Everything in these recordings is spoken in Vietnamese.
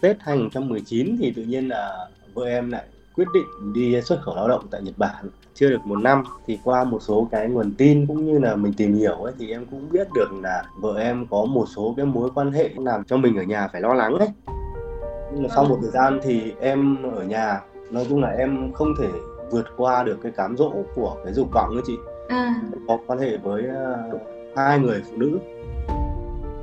Tết 2019 thì tự nhiên là vợ em lại quyết định đi xuất khẩu lao động tại Nhật Bản. Chưa được một năm thì qua một số cái nguồn tin cũng như là mình tìm hiểu ấy thì em cũng biết được là vợ em có một số cái mối quan hệ làm cho mình ở nhà phải lo lắng ấy. Nhưng mà sau một thời gian thì em ở nhà nói chung là em không thể vượt qua được cái cám dỗ của cái dục vọng ấy chị. À, có quan hệ với uh, hai người phụ nữ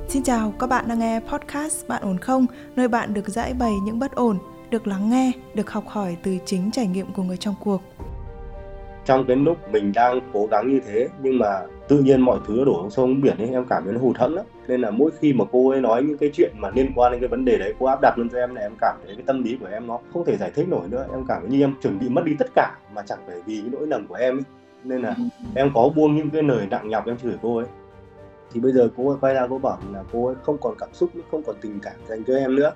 Xin chào, các bạn đang nghe podcast Bạn ổn không? Nơi bạn được giải bày những bất ổn, được lắng nghe, được học hỏi từ chính trải nghiệm của người trong cuộc. trong cái lúc mình đang cố gắng như thế nhưng mà tự nhiên mọi thứ đổ xuống sông biển ấy em cảm thấy nó hụt hẫng lắm nên là mỗi khi mà cô ấy nói những cái chuyện mà liên quan đến cái vấn đề đấy cô áp đặt lên cho em là em cảm thấy cái tâm lý của em nó không thể giải thích nổi nữa em cảm thấy như em chuẩn bị mất đi tất cả mà chẳng phải vì cái lỗi lầm của em ấy nên là em có buông những cái lời nặng nhọc em chửi cô ấy thì bây giờ cô ấy quay ra cô bảo là cô ấy không còn cảm xúc không còn tình cảm dành cho em nữa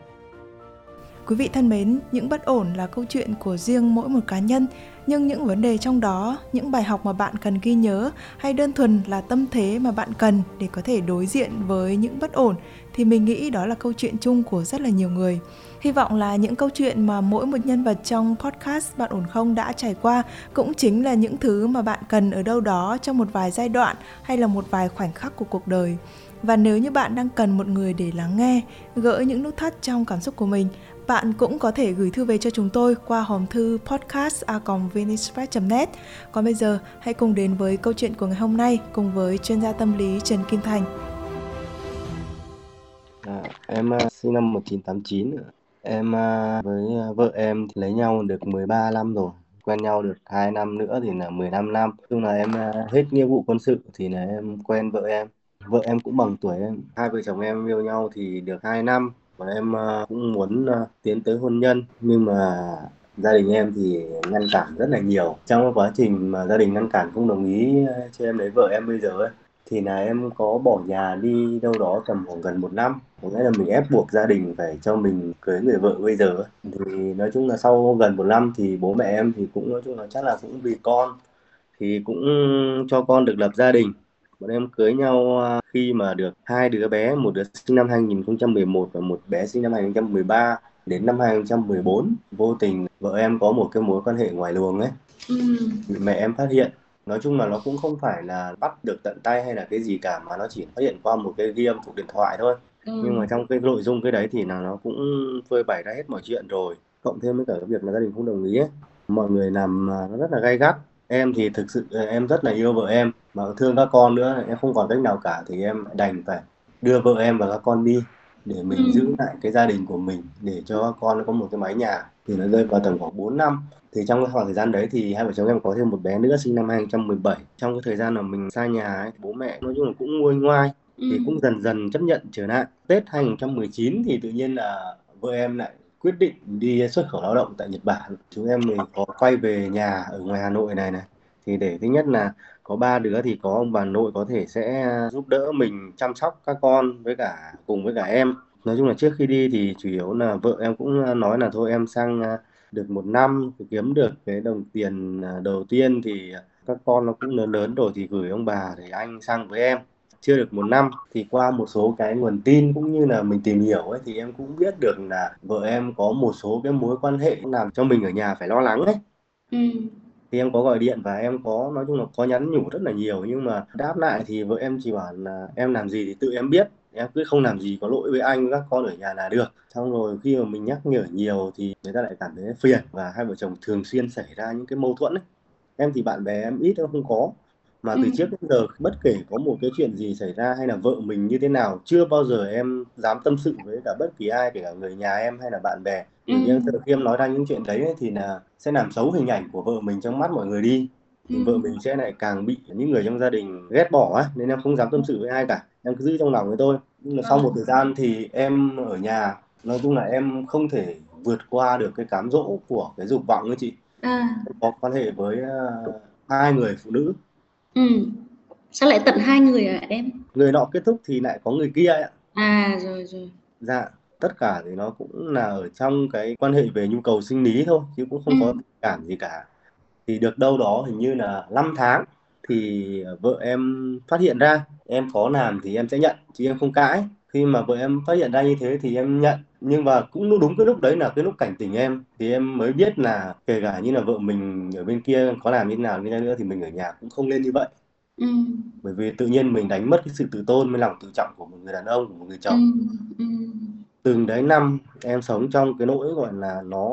Quý vị thân mến, những bất ổn là câu chuyện của riêng mỗi một cá nhân, nhưng những vấn đề trong đó, những bài học mà bạn cần ghi nhớ hay đơn thuần là tâm thế mà bạn cần để có thể đối diện với những bất ổn thì mình nghĩ đó là câu chuyện chung của rất là nhiều người. Hy vọng là những câu chuyện mà mỗi một nhân vật trong podcast Bạn ổn không đã trải qua cũng chính là những thứ mà bạn cần ở đâu đó trong một vài giai đoạn hay là một vài khoảnh khắc của cuộc đời. Và nếu như bạn đang cần một người để lắng nghe, gỡ những nút thắt trong cảm xúc của mình, bạn cũng có thể gửi thư về cho chúng tôi qua hòm thư podcast net Còn bây giờ, hãy cùng đến với câu chuyện của ngày hôm nay cùng với chuyên gia tâm lý Trần Kim Thành. À, em sinh năm 1989. Em à, với à, vợ em thì lấy nhau được 13 năm rồi. Quen nhau được 2 năm nữa thì là 15 năm. Chung là em à, hết nghĩa vụ quân sự thì là em quen vợ em. Vợ em cũng bằng tuổi em. Hai vợ chồng em yêu nhau thì được 2 năm. Và em à, cũng muốn à, tiến tới hôn nhân. Nhưng mà gia đình em thì ngăn cản rất là nhiều. Trong quá trình mà gia đình ngăn cản không đồng ý à, cho em lấy vợ em bây giờ ấy thì là em có bỏ nhà đi đâu đó tầm khoảng gần một năm. Có nghĩa là mình ép buộc gia đình phải cho mình cưới người vợ bây giờ thì nói chung là sau gần một năm thì bố mẹ em thì cũng nói chung là chắc là cũng vì con thì cũng cho con được lập gia đình. Bọn em cưới nhau à, khi mà được hai đứa bé một đứa sinh năm 2011 và một bé sinh năm 2013 đến năm 2014 vô tình vợ em có một cái mối quan hệ ngoài luồng ấy. Ừ, mẹ em phát hiện nói chung là nó cũng không phải là bắt được tận tay hay là cái gì cả mà nó chỉ phát hiện qua một cái ghi âm thuộc điện thoại thôi. Ừ, nhưng mà trong cái nội dung cái đấy thì là nó cũng phơi bày ra hết mọi chuyện rồi cộng thêm với cả cái việc là gia đình không đồng ý ấy. mọi người làm nó rất là gay gắt. Em thì thực sự à, em rất là yêu vợ em mà thương các con nữa em không còn cách nào cả thì em đành phải đưa vợ em và các con đi để mình Ừ. giữ lại cái gia đình của mình để cho con nó có một cái mái nhà thì nó rơi vào tầm khoảng 4 năm. Thì trong khoảng thời gian đấy thì hai vợ chồng em có thêm một bé nữa sinh năm 2017 trong cái thời gian mà mình xa nhà ấy, bố mẹ nói chung là cũng nguôi ngoai thì ừ, cũng dần dần chấp nhận trở lại. Tết 2019 thì tự nhiên là vợ em lại quyết định đi xuất khẩu lao động tại Nhật Bản. Chúng em thì có quay về nhà ở ngoài Hà Nội này này. Thì để thứ nhất là có ba đứa thì có ông bà nội có thể sẽ giúp đỡ mình chăm sóc các con với cả cùng với cả em. Nói chung là trước khi đi thì chủ yếu là vợ em cũng nói là thôi em sang à, được một năm kiếm được cái đồng tiền à, đầu tiên thì các con nó cũng lớn lớn rồi thì gửi ông bà để anh sang với em. Chưa được một năm thì qua một số cái nguồn tin cũng như là mình tìm hiểu ấy thì em cũng biết được là vợ em có một số cái mối quan hệ làm cho mình ở nhà phải lo lắng ấy. Ừ, thì em có gọi điện và em có, nói chung là có nhắn nhủ rất là nhiều, nhưng mà đáp lại thì vợ em chỉ bảo là em làm gì thì tự em biết, em cứ không làm gì có lỗi với anh với các con ở nhà là được xong rồi khi mà mình nhắc nhở nhiều thì người ta lại cảm thấy phiền và hai vợ chồng thường xuyên xảy ra những cái mâu thuẫn ấy. em thì bạn bè em ít, em không có mà từ Ừ. trước đến giờ bất kể có một cái chuyện gì xảy ra hay là vợ mình như thế nào chưa bao giờ em dám tâm sự với cả bất kỳ ai kể cả người nhà em hay là bạn bè. Ừ, em sợ khi em nói ra những chuyện đấy ấy, thì là sẽ làm xấu hình ảnh của vợ mình trong mắt mọi người đi. Thì ừ, vợ mình sẽ lại càng bị những người trong gia đình ghét bỏ á nên em không dám tâm sự với ai cả. Em cứ giữ trong lòng với tôi. Nhưng mà sau một thời gian thì em ở nhà nói chung là em không thể vượt qua được cái cám dỗ của cái dục vọng ấy chị. À, có quan hệ với uh, hai người phụ nữ ừ. Sao lại tận hai người à em? người nọ kết thúc thì lại có người kia ấy ạ À rồi rồi. dạ tất cả thì nó cũng là ở trong cái quan hệ về nhu cầu sinh lý thôi chứ cũng không có tình cảm gì cả thì được đâu đó hình như là 5 tháng thì vợ em phát hiện ra em có làm thì em sẽ nhận chứ em không cãi khi mà vợ em phát hiện ra như thế thì em nhận nhưng mà cũng đúng cái lúc đấy là cái lúc cảnh tỉnh em thì em mới biết là kể cả như là vợ mình ở bên kia có làm như thế nào đi nữa thì mình ở nhà cũng không nên như vậy ừ. bởi vì tự nhiên mình đánh mất cái sự tự tôn với lòng tự trọng của một người đàn ông của một người chồng ừ. Ừ. từng đấy năm em sống trong cái nỗi gọi là nó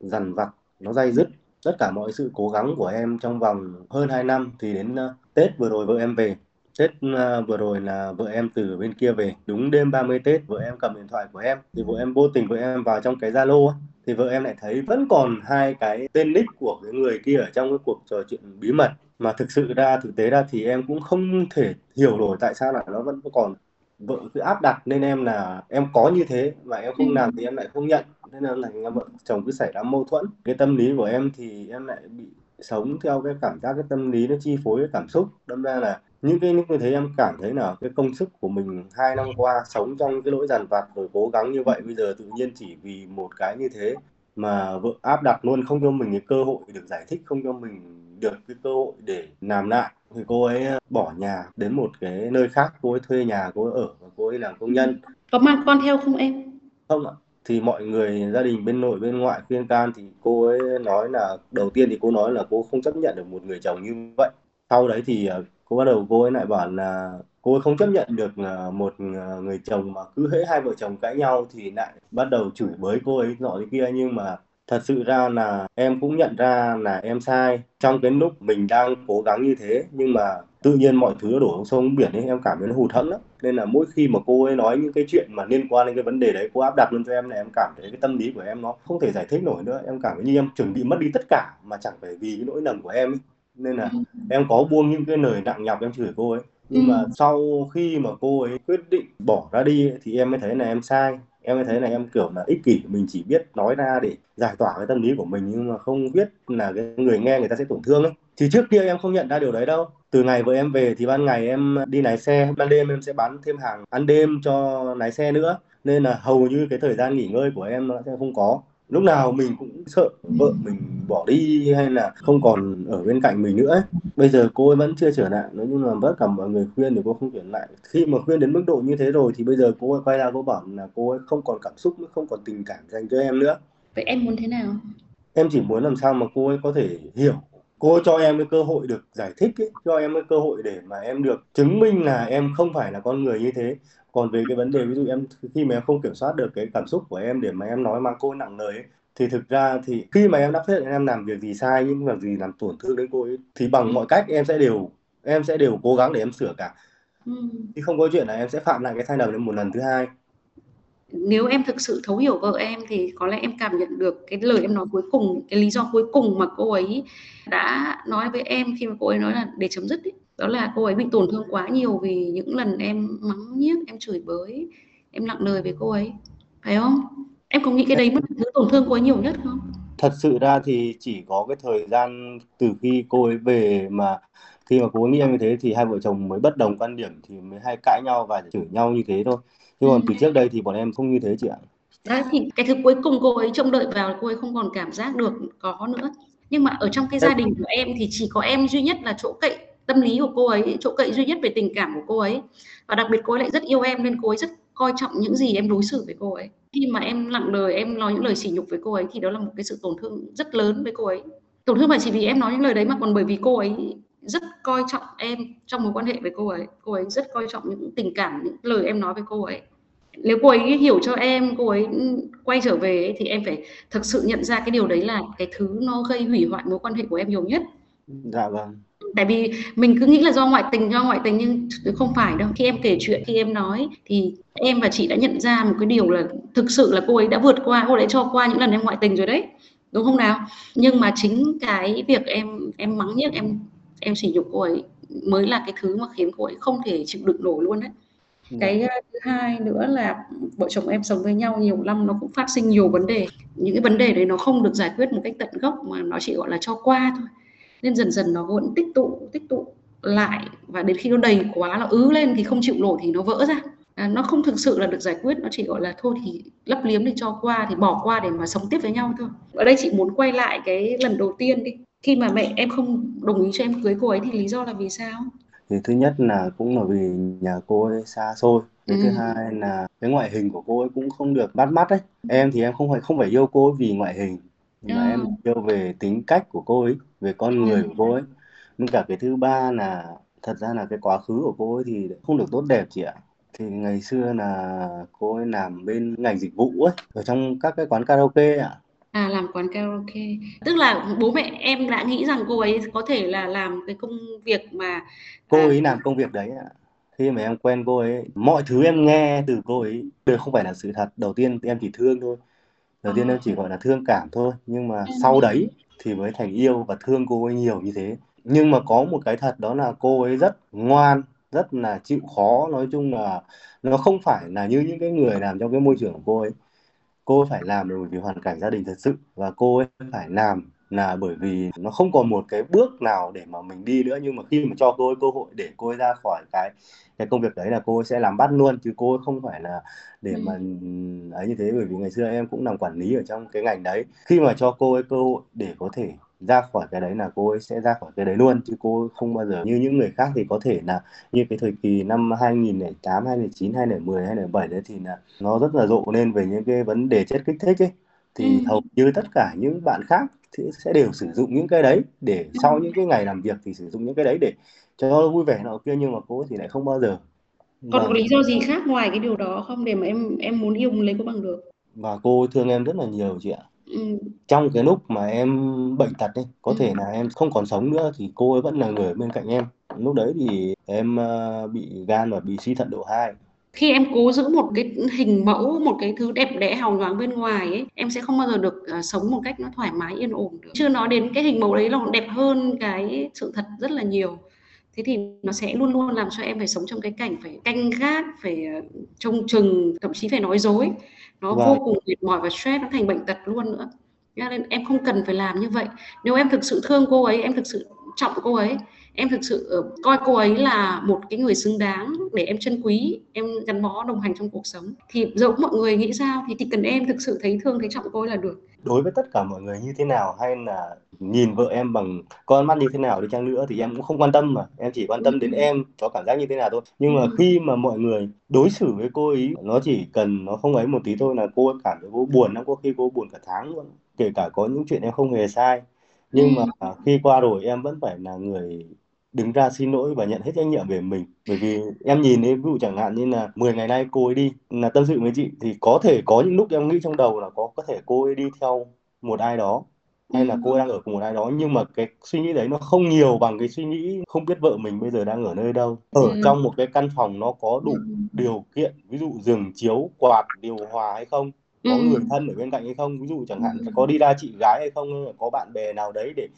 dằn vặt nó dai dứt tất cả mọi sự cố gắng của em trong vòng hơn 2 năm thì đến uh, Tết vừa rồi vợ em về Tết uh, vừa rồi là vợ em từ bên kia về. Đúng đêm 30 Tết vợ em cầm điện thoại của em. Thì vợ em vô tình vợ em vào trong cái Zalo thì vợ em lại thấy vẫn còn hai cái tên nick của cái người kia ở trong cái cuộc trò chuyện bí mật. Mà thực sự ra thực tế ra thì em cũng không thể hiểu nổi tại sao là nó vẫn còn vợ cứ áp đặt. Nên em là em có như thế mà em không làm thì em lại không nhận. Nên là là vợ chồng cứ xảy ra mâu thuẫn. Cái tâm lý của em thì em lại bị sống theo cái cảm giác cái tâm lý nó chi phối cái cảm xúc. Đâm ra là những cái lúc như thế em cảm thấy là cái công sức của mình hai năm qua sống trong cái lỗi dằn vặt rồi cố gắng như vậy bây giờ tự nhiên chỉ vì một cái như thế mà vợ áp đặt luôn không cho mình cái cơ hội được giải thích không cho mình được cái cơ hội để làm lại. Thì cô ấy bỏ nhà đến một cái nơi khác cô ấy thuê nhà cô ấy ở và cô ấy làm công nhân. Có mang con theo không em? Không ạ. Thì mọi người gia đình bên nội bên ngoại khuyên can thì cô ấy nói là đầu tiên thì cô nói là cô không chấp nhận được một người chồng như vậy. Sau đấy thì ờ, cô bắt đầu cô ấy lại bảo là cô ấy không chấp nhận được một ờ, người chồng mà cứ hễ hai vợ chồng cãi nhau thì lại bắt đầu chửi bới cô ấy nọ thế kia. Nhưng mà thật sự ra là em cũng nhận ra là em sai. Trong cái lúc mình đang cố gắng như thế, nhưng mà tự nhiên mọi thứ đổ sông biển ấy, em cảm thấy nó hụt hẫng lắm. Nên là mỗi khi mà cô ấy nói những cái chuyện mà liên quan đến cái vấn đề đấy, cô áp đặt lên cho em là em cảm thấy cái tâm lý của em nó không thể giải thích nổi nữa. Em cảm thấy như em chuẩn bị mất đi tất cả mà chẳng phải vì cái nỗi lầm của em ấy nên là em có buông những cái lời nặng nhọc em chửi cô ấy. Nhưng mà sau khi mà cô ấy quyết định bỏ ra đi thì em mới thấy là em sai. Em mới thấy là em kiểu là ích kỷ mình chỉ biết nói ra để giải tỏa cái tâm lý của mình nhưng mà không biết là cái người nghe người ta sẽ tổn thương ấy. Thì trước kia em không nhận ra điều đấy đâu. Từ ngày vợ em về thì ban ngày em đi lái xe ban đêm em sẽ bán thêm hàng ăn đêm cho lái xe nữa. Nên là hầu như cái thời gian nghỉ ngơi của em nó sẽ không có lúc nào mình cũng sợ vợ mình bỏ đi hay là không còn ở bên cạnh mình nữa ấy. bây giờ cô ấy vẫn chưa trở lại nói chung là tất cả mọi người khuyên thì cô không trở lại. Khi mà khuyên đến mức độ như thế rồi thì bây giờ cô ấy quay ra cô bảo là cô ấy không còn cảm xúc nữa không còn tình cảm dành cho em nữa. Vậy em muốn thế nào? Em chỉ muốn làm sao mà cô ấy có thể hiểu cô cho em cái cơ hội được giải thích ấy, cho em cái cơ hội để mà em được chứng minh là em không phải là con người như thế. Còn về cái vấn đề ví dụ em khi mà em không kiểm soát được cái cảm xúc của em để mà em nói mang cô nặng lời ấy, thì thực ra thì khi mà em đã phát hiện em làm việc gì sai nhưng mà gì làm tổn thương đến cô ấy thì bằng mọi cách em sẽ đều em sẽ đều cố gắng để em sửa cả. Ừ. chứ không có chuyện là em sẽ phạm lại cái sai lầm đến một lần thứ hai nếu em thực sự thấu hiểu vợ em thì có lẽ em cảm nhận được cái lời em nói cuối cùng cái lý do cuối cùng mà cô ấy đã nói với em khi mà cô ấy nói là để chấm dứt ấy. đó là cô ấy bị tổn thương quá nhiều vì những lần em mắng nhiếc em chửi bới em nặng lời với cô ấy. Phải không? Em có nghĩ cái đấy mới là thứ tổn thương cô ấy nhiều nhất không thật sự ra thì chỉ có cái thời gian từ khi cô ấy về mà khi mà cô ấy nghĩ em như thế thì hai vợ chồng mới bất đồng quan điểm thì mới hay cãi nhau và chửi nhau như thế thôi. Nhưng còn từ trước đây thì bọn em không như thế chị ạ. Đấy thì cái thứ cuối cùng cô ấy trông đợi vào cô ấy không còn cảm giác được có nữa. Nhưng mà ở trong cái gia đình của em thì chỉ có em duy nhất là chỗ cậy tâm lý của cô ấy chỗ cậy duy nhất về tình cảm của cô ấy. Và đặc biệt cô ấy lại rất yêu em nên cô ấy rất coi trọng những gì em đối xử với cô ấy khi mà em nặng lời em nói những lời sỉ nhục với cô ấy thì đó là một cái sự tổn thương rất lớn với cô ấy. Tổn thương phải chỉ vì em nói những lời đấy mà còn bởi vì cô ấy rất coi trọng em trong mối quan hệ với cô ấy. Cô ấy rất coi trọng những tình cảm những lời em nói với cô ấy. Nếu cô ấy hiểu cho em cô ấy quay trở về ấy, thì em phải thực sự nhận ra cái điều đấy là cái thứ nó gây hủy hoại mối quan hệ của em nhiều nhất. Dạ vâng. Tại vì mình cứ nghĩ là do ngoại tình do ngoại tình nhưng không phải đâu. Khi em kể chuyện khi em nói thì em và chị đã nhận ra một cái điều là thực sự là cô ấy đã vượt qua cô ấy đã cho qua những lần em ngoại tình rồi đấy đúng không nào? Nhưng mà chính cái việc em em mắng nhất em em sỉ nhục cô ấy mới là cái thứ mà khiến cô ấy không thể chịu đựng nổi luôn đấy. Dạ. cái ờ, thứ hai nữa là vợ chồng em sống với nhau nhiều năm nó cũng phát sinh nhiều vấn đề. Những cái vấn đề đấy nó không được giải quyết một cách tận gốc mà nó chỉ gọi là cho qua thôi. Nên dần dần nó vẫn tích tụ tích tụ lại và đến khi nó đầy quá nó ứ lên thì không chịu nổi thì nó vỡ ra à, nó không thực sự là được giải quyết nó chỉ gọi là thôi thì lấp liếm để cho qua thì bỏ qua để mà sống tiếp với nhau thôi. Ở đây chị muốn quay lại cái lần đầu tiên đi. Khi mà mẹ em không đồng ý cho em cưới cô ấy thì lý do là vì sao? Thì thứ nhất là cũng là vì nhà cô ấy xa xôi. Cái thứ Ừ. hai là cái ngoại hình của cô ấy cũng không được bắt mắt ấy. Em thì em không phải không phải yêu cô ấy vì ngoại hình mà Ờ. em yêu về tính cách của cô ấy về con người của cô ấy. Nhưng cả cái thứ ba là thật ra là cái quá khứ của cô ấy thì không được tốt đẹp chị ạ thì ngày xưa là cô ấy làm bên ngành dịch vụ ấy ở trong các cái quán karaoke ạ À làm quán karaoke. Tức là bố mẹ em đã nghĩ rằng cô ấy có thể là làm cái công việc mà cô à, ấy làm công việc đấy ạ khi mà em quen cô ấy mọi thứ em nghe từ cô ấy đều không phải là sự thật đầu tiên em chỉ thương thôi đầu tiên Ờ. em chỉ gọi là thương cảm thôi nhưng mà Ừ. sau đấy thì mới thành yêu và thương cô ấy nhiều như thế nhưng mà có một cái thật đó là cô ấy rất ngoan rất là chịu khó. Nói chung là nó không phải là như những cái người làm trong cái môi trường của cô ấy. Cô phải làm bởi vì hoàn cảnh gia đình thật sự và cô ấy phải làm là bởi vì nó không còn một cái bước nào để mà mình đi nữa. Nhưng mà khi mà cho cô ấy cơ hội để cô ấy ra khỏi cái cái công việc đấy là cô ấy sẽ làm bắt luôn. Chứ cô ấy không phải là để Ừ. mà ấy như thế. Bởi vì ngày xưa em cũng làm quản lý ở trong cái ngành đấy. Khi mà cho cô ấy cơ hội để có thể ra khỏi cái đấy là cô ấy sẽ ra khỏi cái đấy luôn chứ cô không bao giờ như những người khác thì có thể là như cái thời kỳ năm 2008, 2009, 2010, 2007 đấy thì là nó rất là rộ lên về những cái vấn đề chất kích thích ấy. Thì Ừ. hầu như tất cả những bạn khác thì sẽ đều sử dụng những cái đấy để sau những cái ngày làm việc thì sử dụng những cái đấy để cho nó vui vẻ nọ kia nhưng mà cô thì lại không bao giờ. Còn có vâng lý do gì khác ngoài cái điều đó không? Để mà em em muốn yêu muốn lấy cô bằng được? và cô thương em rất là nhiều chị ạ Ừ. trong cái lúc mà em bệnh tật ấy có Ừ. thể là em không còn sống nữa thì cô ấy vẫn là người ở bên cạnh em lúc đấy thì em ờ, bị gan và bị suy thận độ 2 Khi em cố giữ một cái hình mẫu, một cái thứ đẹp đẽ hào nhoáng bên ngoài ấy, em sẽ không bao giờ được à, sống một cách nó thoải mái yên ổn được. Chưa nói đến cái hình mẫu đấy là đẹp hơn cái sự thật rất là nhiều. Thế thì nó sẽ luôn luôn làm cho em phải sống trong cái cảnh phải canh gác, phải à, trông chừng, thậm chí phải nói dối. Nó vô và cùng mệt mỏi và stress, nó thành bệnh tật luôn nữa. Nên em không cần phải làm như vậy. Nếu em thực sự thương cô ấy, em thực sự trọng cô ấy, em thực sự ờ, coi cô ấy là một cái người xứng đáng để em trân quý em gắn bó đồng hành trong cuộc sống. Thì dẫu mọi người nghĩ sao thì chỉ cần em thực sự thấy thương thấy trọng cô ấy là được. Đối với tất cả mọi người như thế nào hay là nhìn vợ em bằng con mắt như thế nào đi chăng nữa thì em cũng không quan tâm mà. Em chỉ quan tâm đến em có cảm giác như thế nào thôi. Nhưng mà Ừ. khi mà mọi người đối xử với cô ấy nó chỉ cần nó không ấy một tí thôi là cô ấy cảm thấy cô buồn lắm có khi cô buồn cả tháng luôn. Kể cả có những chuyện em không hề sai. Nhưng mà Ừ. khi qua rồi em vẫn phải là người đứng ra xin lỗi và nhận hết trách nhiệm về mình bởi vì em nhìn thấy ví dụ chẳng hạn như là 10 ngày nay cô ấy đi là tâm sự với chị thì có thể có những lúc em nghĩ trong đầu là có có thể cô ấy đi theo một ai đó hay là Ừ. cô ấy đang ở cùng một ai đó nhưng mà cái suy nghĩ đấy nó không nhiều bằng cái suy nghĩ không biết vợ mình bây giờ đang ở nơi đâu ở Ừ. trong một cái căn phòng nó có đủ Ừ. điều kiện ví dụ giường chiếu quạt điều hòa hay không có Ừ. người thân ở bên cạnh hay không ví dụ chẳng hạn Ừ. có đi ra chị gái hay không có bạn bè nào đấy để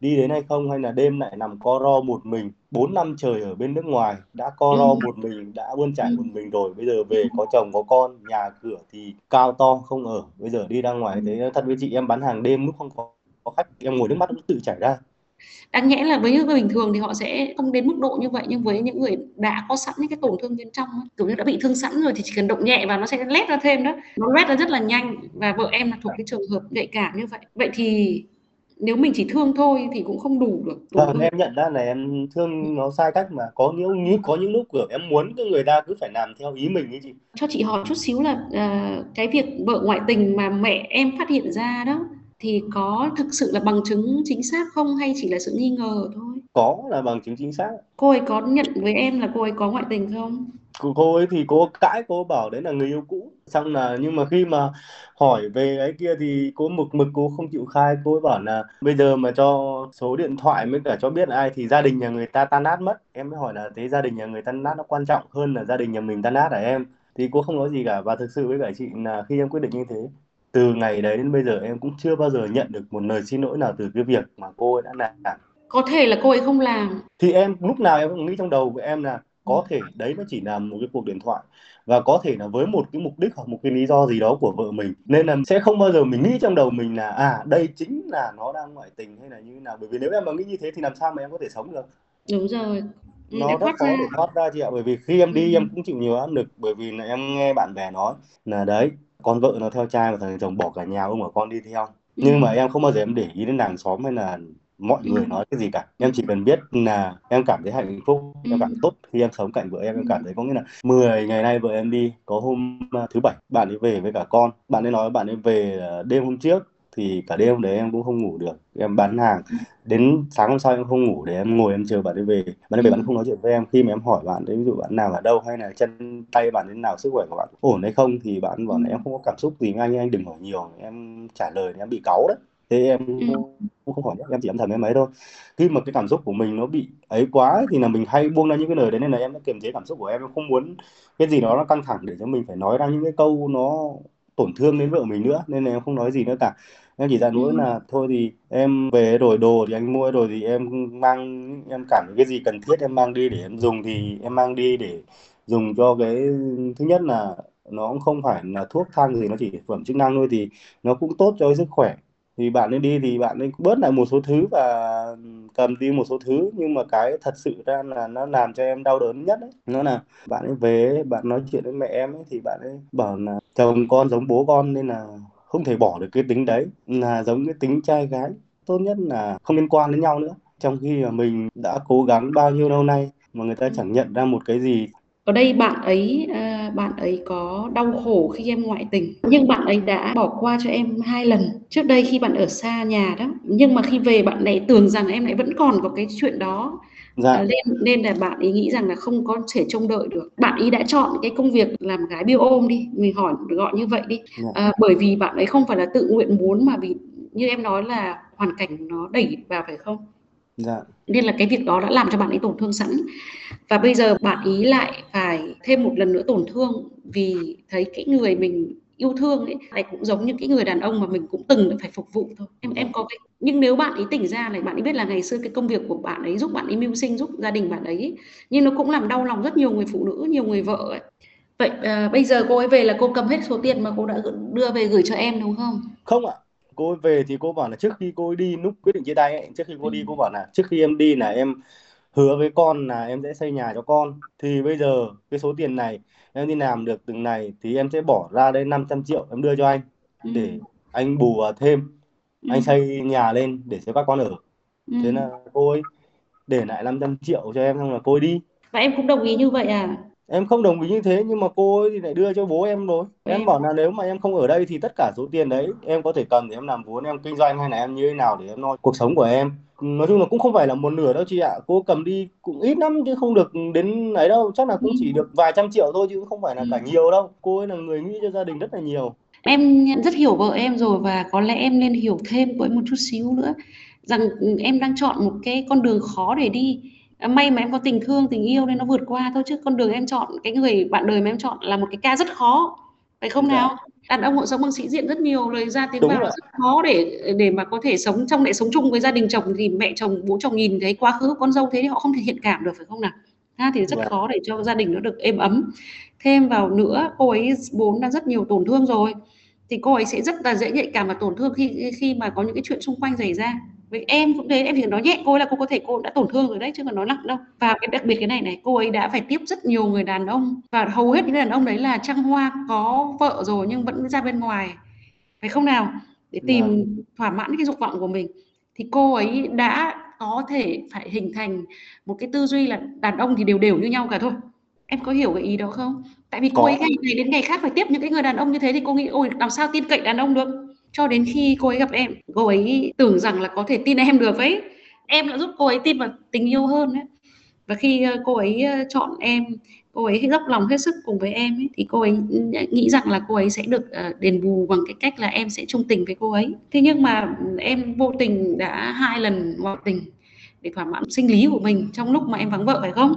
đi đến hay không hay là đêm lại nằm co ro một mình? Bốn năm trời ở bên nước ngoài đã co Ừ. ro một mình đã bươn trải Ừ. một mình rồi. Bây giờ về có chồng có con nhà cửa thì cao to không ở. Bây giờ đi ra ngoài thế thật với chị em bán hàng đêm lúc không có, có khách em ngồi nước mắt nó tự chảy ra. Đáng nhẽ là với những người bình thường thì họ sẽ không đến mức độ như vậy nhưng với những người đã có sẵn những cái tổn thương bên trong kiểu như đã bị thương sẵn rồi thì chỉ cần động nhẹ vào nó sẽ lét ra thêm đó. Nó lét ra rất là nhanh và vợ em là thuộc cái trường hợp nhạy cảm như vậy. Vậy thì nếu mình chỉ thương thôi thì cũng không đủ được đủ vâng hơn em nhận ra là em thương nó sai cách mà. Có những như có những lúc kiểu em muốn cái người ta cứ phải làm theo ý mình ấy chị. Cho chị hỏi chút xíu là à, cái việc vợ ngoại tình mà mẹ em phát hiện ra đó thì có thực sự là bằng chứng chính xác không hay chỉ là sự nghi ngờ thôi? Có là bằng chứng chính xác. Cô ấy có nhận với em là cô ấy có ngoại tình không cô, cô ấy thì cô cãi cô bảo đấy là người yêu cũ. Xong là nhưng mà khi mà hỏi về cái kia thì cô mực mực cô không chịu khai. Cô ấy bảo là bây giờ mà cho số điện thoại mới cả cho biết ai thì gia đình nhà người ta tan nát mất. Em mới hỏi là thế gia đình nhà người tan nát nó quan trọng hơn là gia đình nhà mình tan nát hả em? Thì cô không nói gì cả. Và thực sự với cả chị là khi em quyết định như thế từ ngày đấy đến bây giờ em cũng chưa bao giờ nhận được một lời xin lỗi nào từ cái việc mà cô ấy đã làm. Có thể là cô ấy không làm. Thì em lúc nào em cũng nghĩ trong đầu của em là có thể đấy nó chỉ là một cái cuộc điện thoại và có thể là với một cái mục đích hoặc một cái lý do gì đó của vợ mình. Nên là sẽ không bao giờ mình nghĩ trong đầu mình là à đây chính là nó đang ngoại tình hay là như thế nào. Bởi vì nếu em mà nghĩ như thế thì làm sao mà em có thể sống được? Đúng rồi. Nó rất khó ra. để thoát ra chị ạ. Bởi vì khi em đi ừ. em cũng chịu nhiều áp lực. Bởi vì là em nghe bạn bè nói là đấy con vợ nó theo trai mà thằng chồng bỏ cả nhà ông và con đi theo. Nhưng mà em không bao giờ em để ý đến làng xóm hay là mọi người ừ. nói cái gì cả. Em chỉ cần biết là em cảm thấy hạnh phúc ừ. em cảm thấy tốt khi em sống cạnh vợ em em cảm thấy có nghĩa là 10 ngày nay vợ em đi có hôm à, thứ bảy bạn ấy về với cả con. Bạn ấy nói bạn ấy về à, đêm hôm trước thì cả đêm đấy em cũng không ngủ được. Em bán hàng đến sáng hôm sau em không ngủ để em ngồi em chờ bạn ấy về. Bạn ấy về bạn không nói chuyện với em. Khi mà em hỏi bạn đấy ví dụ bạn nào ở đâu hay là chân tay bạn thế nào sức khỏe của bạn ổn hay không thì bạn bảo là em không có cảm xúc gì với anh anh đừng hỏi nhiều em trả lời thì em bị cáu đấy thế em ừ. cũng không hỏi nữa em chỉ âm thầm em ấy thôi khi mà cái cảm xúc của mình nó bị ấy quá thì là mình hay buông ra những cái lời đấy nên là em đã kiềm chế cảm xúc của em em không muốn cái gì đó nó căng thẳng để cho mình phải nói ra những cái câu nó tổn thương đến vợ mình nữa nên là em không nói gì nữa cả em chỉ dặn mỗi ừ. là thôi thì em về rồi đồ thì anh mua rồi thì em mang em cảm thấy cái gì cần thiết em mang đi để em dùng thì em mang đi để dùng cho cái thứ nhất là nó cũng không phải là thuốc thang gì nó chỉ phẩm chức năng thôi thì nó cũng tốt cho sức khỏe thì bạn ấy đi thì bạn ấy bớt lại một số thứ và cầm đi một số thứ. Nhưng mà cái thật sự ra là nó làm cho em đau đớn nhất ấy. nó là bạn ấy về bạn nói chuyện với mẹ em ấy thì bạn ấy bảo là chồng con giống bố con nên là không thể bỏ được cái tính đấy, là giống cái tính trai gái. Tốt nhất là không liên quan đến nhau nữa. Trong khi mà mình đã cố gắng bao nhiêu lâu nay mà người ta chẳng nhận ra một cái gì. Ở đây bạn ấy à, bạn ấy có đau khổ khi em ngoại tình. Nhưng bạn ấy đã bỏ qua cho em hai lần. Trước đây khi bạn ở xa nhà đó nhưng mà khi về bạn lại tưởng rằng em lại vẫn còn có cái chuyện đó. Dạ. à, nên nên là bạn ấy nghĩ rằng là không có thể trông đợi được. Bạn ấy đã chọn cái công việc làm gái biêu ôm đi mình hỏi gọi như vậy đi. Dạ. à, bởi vì bạn ấy không phải là tự nguyện muốn mà vì như em nói là hoàn cảnh nó đẩy vào phải không dạ. nên là cái việc đó đã làm cho bạn ấy tổn thương sẵn và bây giờ bạn ý lại phải thêm một lần nữa tổn thương vì thấy cái người mình yêu thương ấy lại cũng giống như cái người đàn ông mà mình cũng từng phải phục vụ thôi em em có cái nhưng nếu bạn ấy tỉnh ra này bạn ấy biết là ngày xưa cái công việc của bạn ấy giúp bạn ấy mưu sinh giúp gia đình bạn ấy nhưng nó cũng làm đau lòng rất nhiều người phụ nữ nhiều người vợ ấy. vậy à, bây giờ cô ấy về là cô cầm hết số tiền mà cô đã đưa về gửi cho em đúng không không ạ cô ấy về thì cô bảo là trước khi cô ấy đi lúc quyết định chia tay ấy, trước khi cô ừ. đi cô bảo là trước khi em đi là em hứa với con là em sẽ xây nhà cho con thì bây giờ cái số tiền này em đi làm được từng này thì em sẽ bỏ ra đây 500 triệu em đưa cho anh ừ. để anh bù thêm ừ. anh xây nhà lên để cho các con ở ừ. thế là cô ấy để lại 500 triệu cho em xong là cô ấy đi và em cũng đồng ý như vậy à em không đồng ý như thế nhưng mà cô ấy thì lại đưa cho bố em rồi. Em, em bảo là nếu mà em không ở đây thì tất cả số tiền đấy em có thể cầm để em làm vốn em kinh doanh hay là em như thế nào để em lo cuộc sống của em. Nói chung là cũng không phải là một nửa đâu chị ạ. Cô cầm đi cũng ít lắm chứ không được đến ấy đâu. Chắc là cũng chỉ được vài trăm triệu thôi chứ không phải là cả nhiều đâu. Cô ấy là người nghĩ cho gia đình rất là nhiều. Em rất hiểu vợ em rồi và có lẽ em nên hiểu thêm với một chút xíu nữa rằng em đang chọn một cái con đường khó để đi may mà em có tình thương tình yêu nên nó vượt qua thôi chứ con đường em chọn cái người bạn đời mà em chọn là một cái ca rất khó phải không nào? Dạ. đàn ông họ sống bằng sĩ diện rất nhiều rồi ra tiếng vào rất khó để để mà có thể sống trong lại sống chung với gia đình chồng thì mẹ chồng bố chồng nhìn thấy quá khứ con dâu thế thì họ không thể hiện cảm được phải không nào? Ha thì rất dạ. khó để cho gia đình nó được êm ấm. Thêm vào nữa cô ấy vốn đã rất nhiều tổn thương rồi thì cô ấy sẽ rất là dễ nhạy cảm và tổn thương khi khi mà có những cái chuyện xung quanh xảy ra với em cũng thế em chỉ nói nhẹ cô ấy là cô có thể cô đã tổn thương rồi đấy chứ còn nói nặng đâu. Và cái đặc biệt cái này này cô ấy đã phải tiếp rất nhiều người đàn ông. Và hầu hết những đàn ông đấy là trăng hoa có vợ rồi nhưng vẫn ra bên ngoài. Phải không nào? Để tìm vâng. thỏa mãn cái dục vọng của mình. Thì cô ấy đã có thể phải hình thành một cái tư duy là đàn ông thì đều đều như nhau cả thôi. Em có hiểu cái ý đó không? Tại vì cô có. ấy ngày này đến ngày khác phải tiếp những cái người đàn ông như thế thì cô nghĩ ôi làm sao tin cậy đàn ông được cho đến khi cô ấy gặp em cô ấy tưởng rằng là có thể tin em được ấy. Em đã giúp cô ấy tin vào tình yêu hơn đấy và khi ờ, cô ấy ờ, chọn em cô ấy dốc lòng hết sức cùng với em ấy, thì cô ấy nghĩ rằng là cô ấy sẽ được ờ, đền bù bằng cái cách là em sẽ trung tình với cô ấy. Thế nhưng mà em vô tình đã hai lần ngoại tình để thỏa mãn sinh lý của mình trong lúc mà em vắng vợ phải không?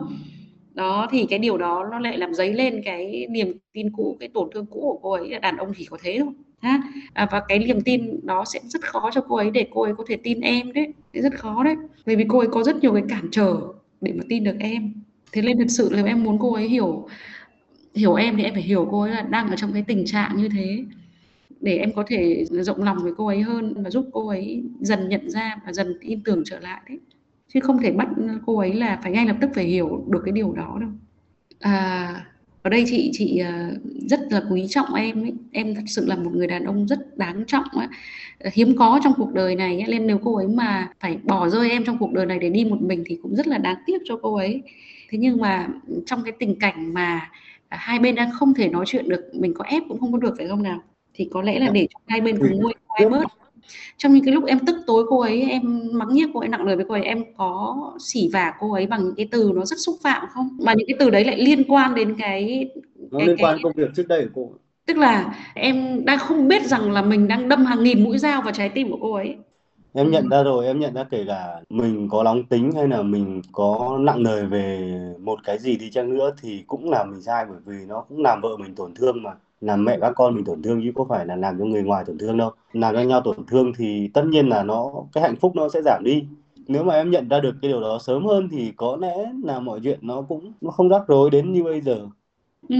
Đó thì cái điều đó nó lại làm dấy lên cái niềm tin cũ cái tổn thương cũ của cô ấy. Là đàn ông chỉ có thế thôi ha? À, và cái niềm tin đó sẽ rất khó cho cô ấy để cô ấy có thể tin em đấy sẽ rất khó đấy. Bởi vì cô ấy có rất nhiều cái cản trở để mà tin được em. Thế nên thực sự là em muốn cô ấy hiểu hiểu em thì em phải hiểu cô ấy là đang ở trong cái tình trạng như thế. Để em có thể rộng lòng với cô ấy hơn và giúp cô ấy dần nhận ra và dần tin tưởng trở lại đấy. Chứ không thể bắt cô ấy là phải ngay lập tức phải hiểu được cái điều đó đâu. À, ở đây chị chị ờ, rất là quý trọng em ấy. em thật sự là một người đàn ông rất đáng trọng ấy. hiếm có trong cuộc đời này ấy. nên nếu cô ấy mà phải bỏ rơi em trong cuộc đời này để đi một mình thì cũng rất là đáng tiếc cho cô ấy thế nhưng mà trong cái tình cảnh mà hai bên đang không thể nói chuyện được mình có ép cũng không có được phải không nào thì có lẽ là để cho hai bên cùng nguôi ngoai bớt trong những cái lúc em tức tối cô ấy em mắng nhiếc cô ấy nặng lời với cô ấy em có xỉ vả cô ấy bằng những cái từ nó rất xúc phạm không? Mà những cái từ đấy lại liên quan đến cái nó cái, liên quan cái, công việc trước đây của cô tức là em đang không biết rằng là mình đang đâm hàng nghìn mũi dao vào trái tim của cô ấy. Em nhận ra rồi em nhận ra kể cả mình có nóng tính hay là mình có nặng lời về một cái gì đi chăng nữa thì cũng là mình sai bởi vì nó cũng làm vợ mình tổn thương mà làm mẹ các con mình tổn thương chứ có phải là làm cho người ngoài tổn thương đâu. Làm cho nhau tổn thương thì tất nhiên là nó cái hạnh phúc nó sẽ giảm đi. Nếu mà em nhận ra được cái điều đó sớm hơn thì có lẽ là mọi chuyện nó cũng nó không rắc rối đến như bây giờ. Ừ.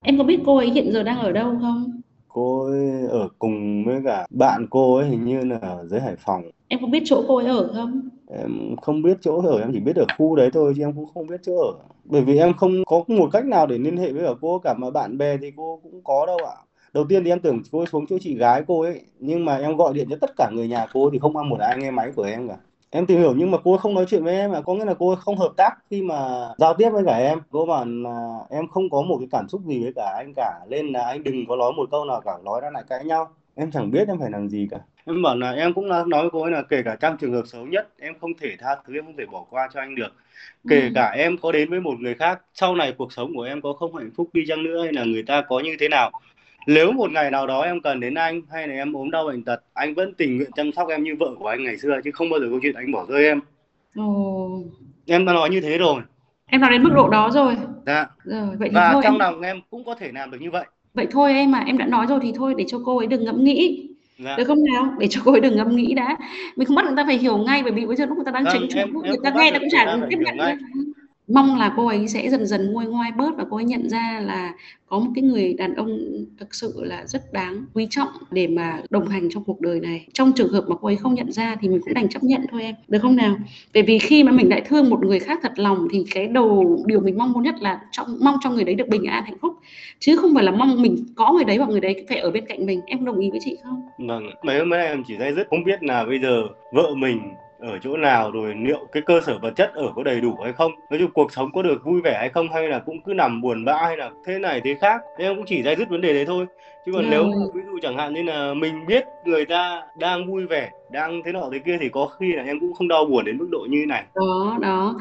em có biết cô ấy hiện giờ đang ở đâu không? Cô ấy ở cùng với cả bạn cô ấy hình như là ở dưới Hải Phòng. Em có biết chỗ cô ấy ở không em không biết chỗ ở, em chỉ biết ở khu đấy thôi chứ em cũng không biết chỗ ở. Bởi vì em không có một cách nào để liên hệ với cả cô cả, mà bạn bè thì cô cũng có đâu ạ. Đầu tiên thì em tưởng cô xuống chỗ chị gái cô ấy, nhưng mà em gọi điện cho tất cả người nhà cô thì không có một ai nghe máy của em cả. Em tìm hiểu nhưng mà cô không nói chuyện với em mà có nghĩa là cô không hợp tác khi mà giao tiếp với cả em. Cô bảo là em không có một cái cảm xúc gì với cả anh cả, nên là anh đừng có nói một câu nào cả, nói ra lại cãi nhau em chẳng biết em phải làm gì cả. Em bảo là em cũng nói với cô ấy là kể cả trong trường hợp xấu nhất em không thể tha thứ em không thể bỏ qua cho anh được. Kể ừ. cả em có đến với một người khác sau này cuộc sống của em có không hạnh phúc đi chăng nữa hay là người ta có như thế nào. Nếu một ngày nào đó em cần đến anh hay là em ốm đau bệnh tật anh vẫn tình nguyện chăm sóc em như vợ của anh ngày xưa chứ không bao giờ câu chuyện anh bỏ rơi em. Ồ. em đã nói như thế rồi. Em nói đến mức độ đó rồi. Dạ. Rồi vậy thì và thôi. trong em lòng em cũng có thể làm được như vậy vậy thôi em mà em đã nói rồi thì thôi để cho cô ấy đừng ngẫm nghĩ dạ. được không nào để cho cô ấy đừng ngẫm nghĩ đã mình không bắt người ta phải hiểu ngay bởi vì bây giờ lúc người ta đang chuyện lúc em người ta nghe ta cũng chả tiếp nhận mong là cô ấy sẽ dần dần nguôi ngoai bớt và cô ấy nhận ra là có một cái người đàn ông thực sự là rất đáng quý trọng để mà đồng hành trong cuộc đời này. Trong trường hợp mà cô ấy không nhận ra thì mình cũng đành chấp nhận thôi em. Được không nào? Bởi vì khi mà mình đã thương một người khác thật lòng thì cái đầu điều mình mong muốn nhất là trong mong cho người đấy được bình an hạnh phúc. Chứ không phải là mong mình có người đấy và người đấy phải ở bên cạnh mình. Em đồng ý với chị không? Vâng, mấy hôm nay em chỉ dây dứt không biết là bây giờ vợ mình ở chỗ nào rồi liệu cái cơ sở vật chất ở có đầy đủ hay không? Nói chung cuộc sống có được vui vẻ hay không hay là cũng cứ nằm buồn bã hay là thế này thế khác? Thế em cũng chỉ dây dứt vấn đề đấy thôi. Chứ còn Rồi. nếu mà ví dụ chẳng hạn như là mình biết người ta đang vui vẻ đang thế nọ thế kia thì có khi là em cũng không đau buồn đến mức độ như này. Đó đó.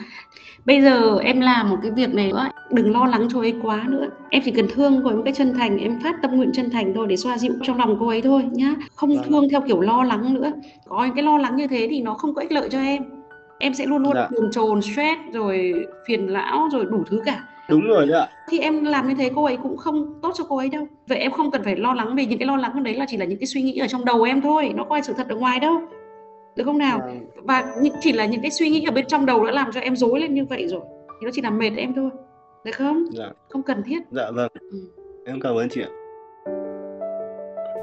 Bây giờ em làm một cái việc này nữa. Đừng lo lắng cho ấy quá nữa. Em chỉ cần thương cô ấy một cách chân thành em phát tâm nguyện chân thành thôi để xoa dịu trong lòng cô ấy thôi nhá. Không Vâng. thương theo kiểu lo lắng nữa. Có những cái lo lắng như thế thì nó không có ích lợi cho em. Em sẽ luôn luôn Dạ. bồn chồn stress rồi phiền não rồi đủ thứ cả đúng rồi đấy ạ. Khi em làm như thế cô ấy cũng không tốt cho cô ấy đâu. Vậy em không cần phải lo lắng vì những cái lo lắng đấy là chỉ là những cái suy nghĩ ở trong đầu em thôi nó có phải sự thật ở ngoài đâu. Được không nào? Vâng. và những chỉ là những cái suy nghĩ ở bên trong đầu đã làm cho em rối lên như vậy rồi thì nó chỉ làm mệt em thôi. Được không? Dạ. Không cần thiết. Dạ vâng. Ừ. em cảm ơn chị ạ.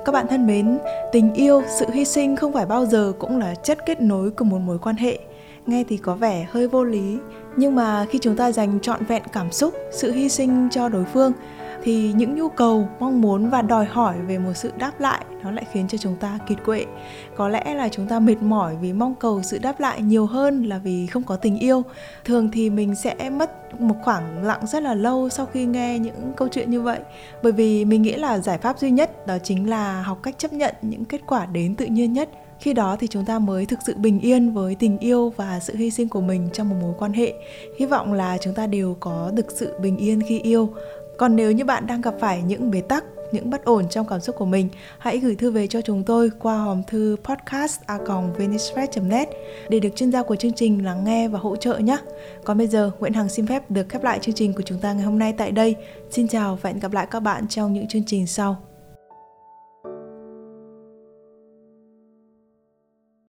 Các bạn thân mến, tình yêu, sự hy sinh không phải bao giờ cũng là chất kết nối của một mối quan hệ. Nghe thì có vẻ hơi vô lý, nhưng mà khi chúng ta dành trọn vẹn cảm xúc, sự hy sinh cho đối phương thì những nhu cầu, mong muốn và đòi hỏi về một sự đáp lại nó lại khiến cho chúng ta kiệt quệ. Có lẽ là chúng ta mệt mỏi vì mong cầu sự đáp lại nhiều hơn là vì không có tình yêu. Thường thì mình sẽ mất một khoảng lặng rất là lâu sau khi nghe những câu chuyện như vậy bởi vì mình nghĩ là giải pháp duy nhất đó chính là học cách chấp nhận những kết quả đến tự nhiên nhất khi đó thì chúng ta mới thực sự bình yên với tình yêu và sự hy sinh của mình trong một mối quan hệ. Hy vọng là chúng ta đều có được sự bình yên khi yêu. Còn nếu như bạn đang gặp phải những bế tắc, những bất ổn trong cảm xúc của mình, hãy gửi thư về cho chúng tôi qua hòm thư podcast net để được chuyên gia của chương trình lắng nghe và hỗ trợ nhé. Còn bây giờ, Nguyễn Hằng xin phép được khép lại chương trình của chúng ta ngày hôm nay tại đây. Xin chào và hẹn gặp lại các bạn trong những chương trình sau.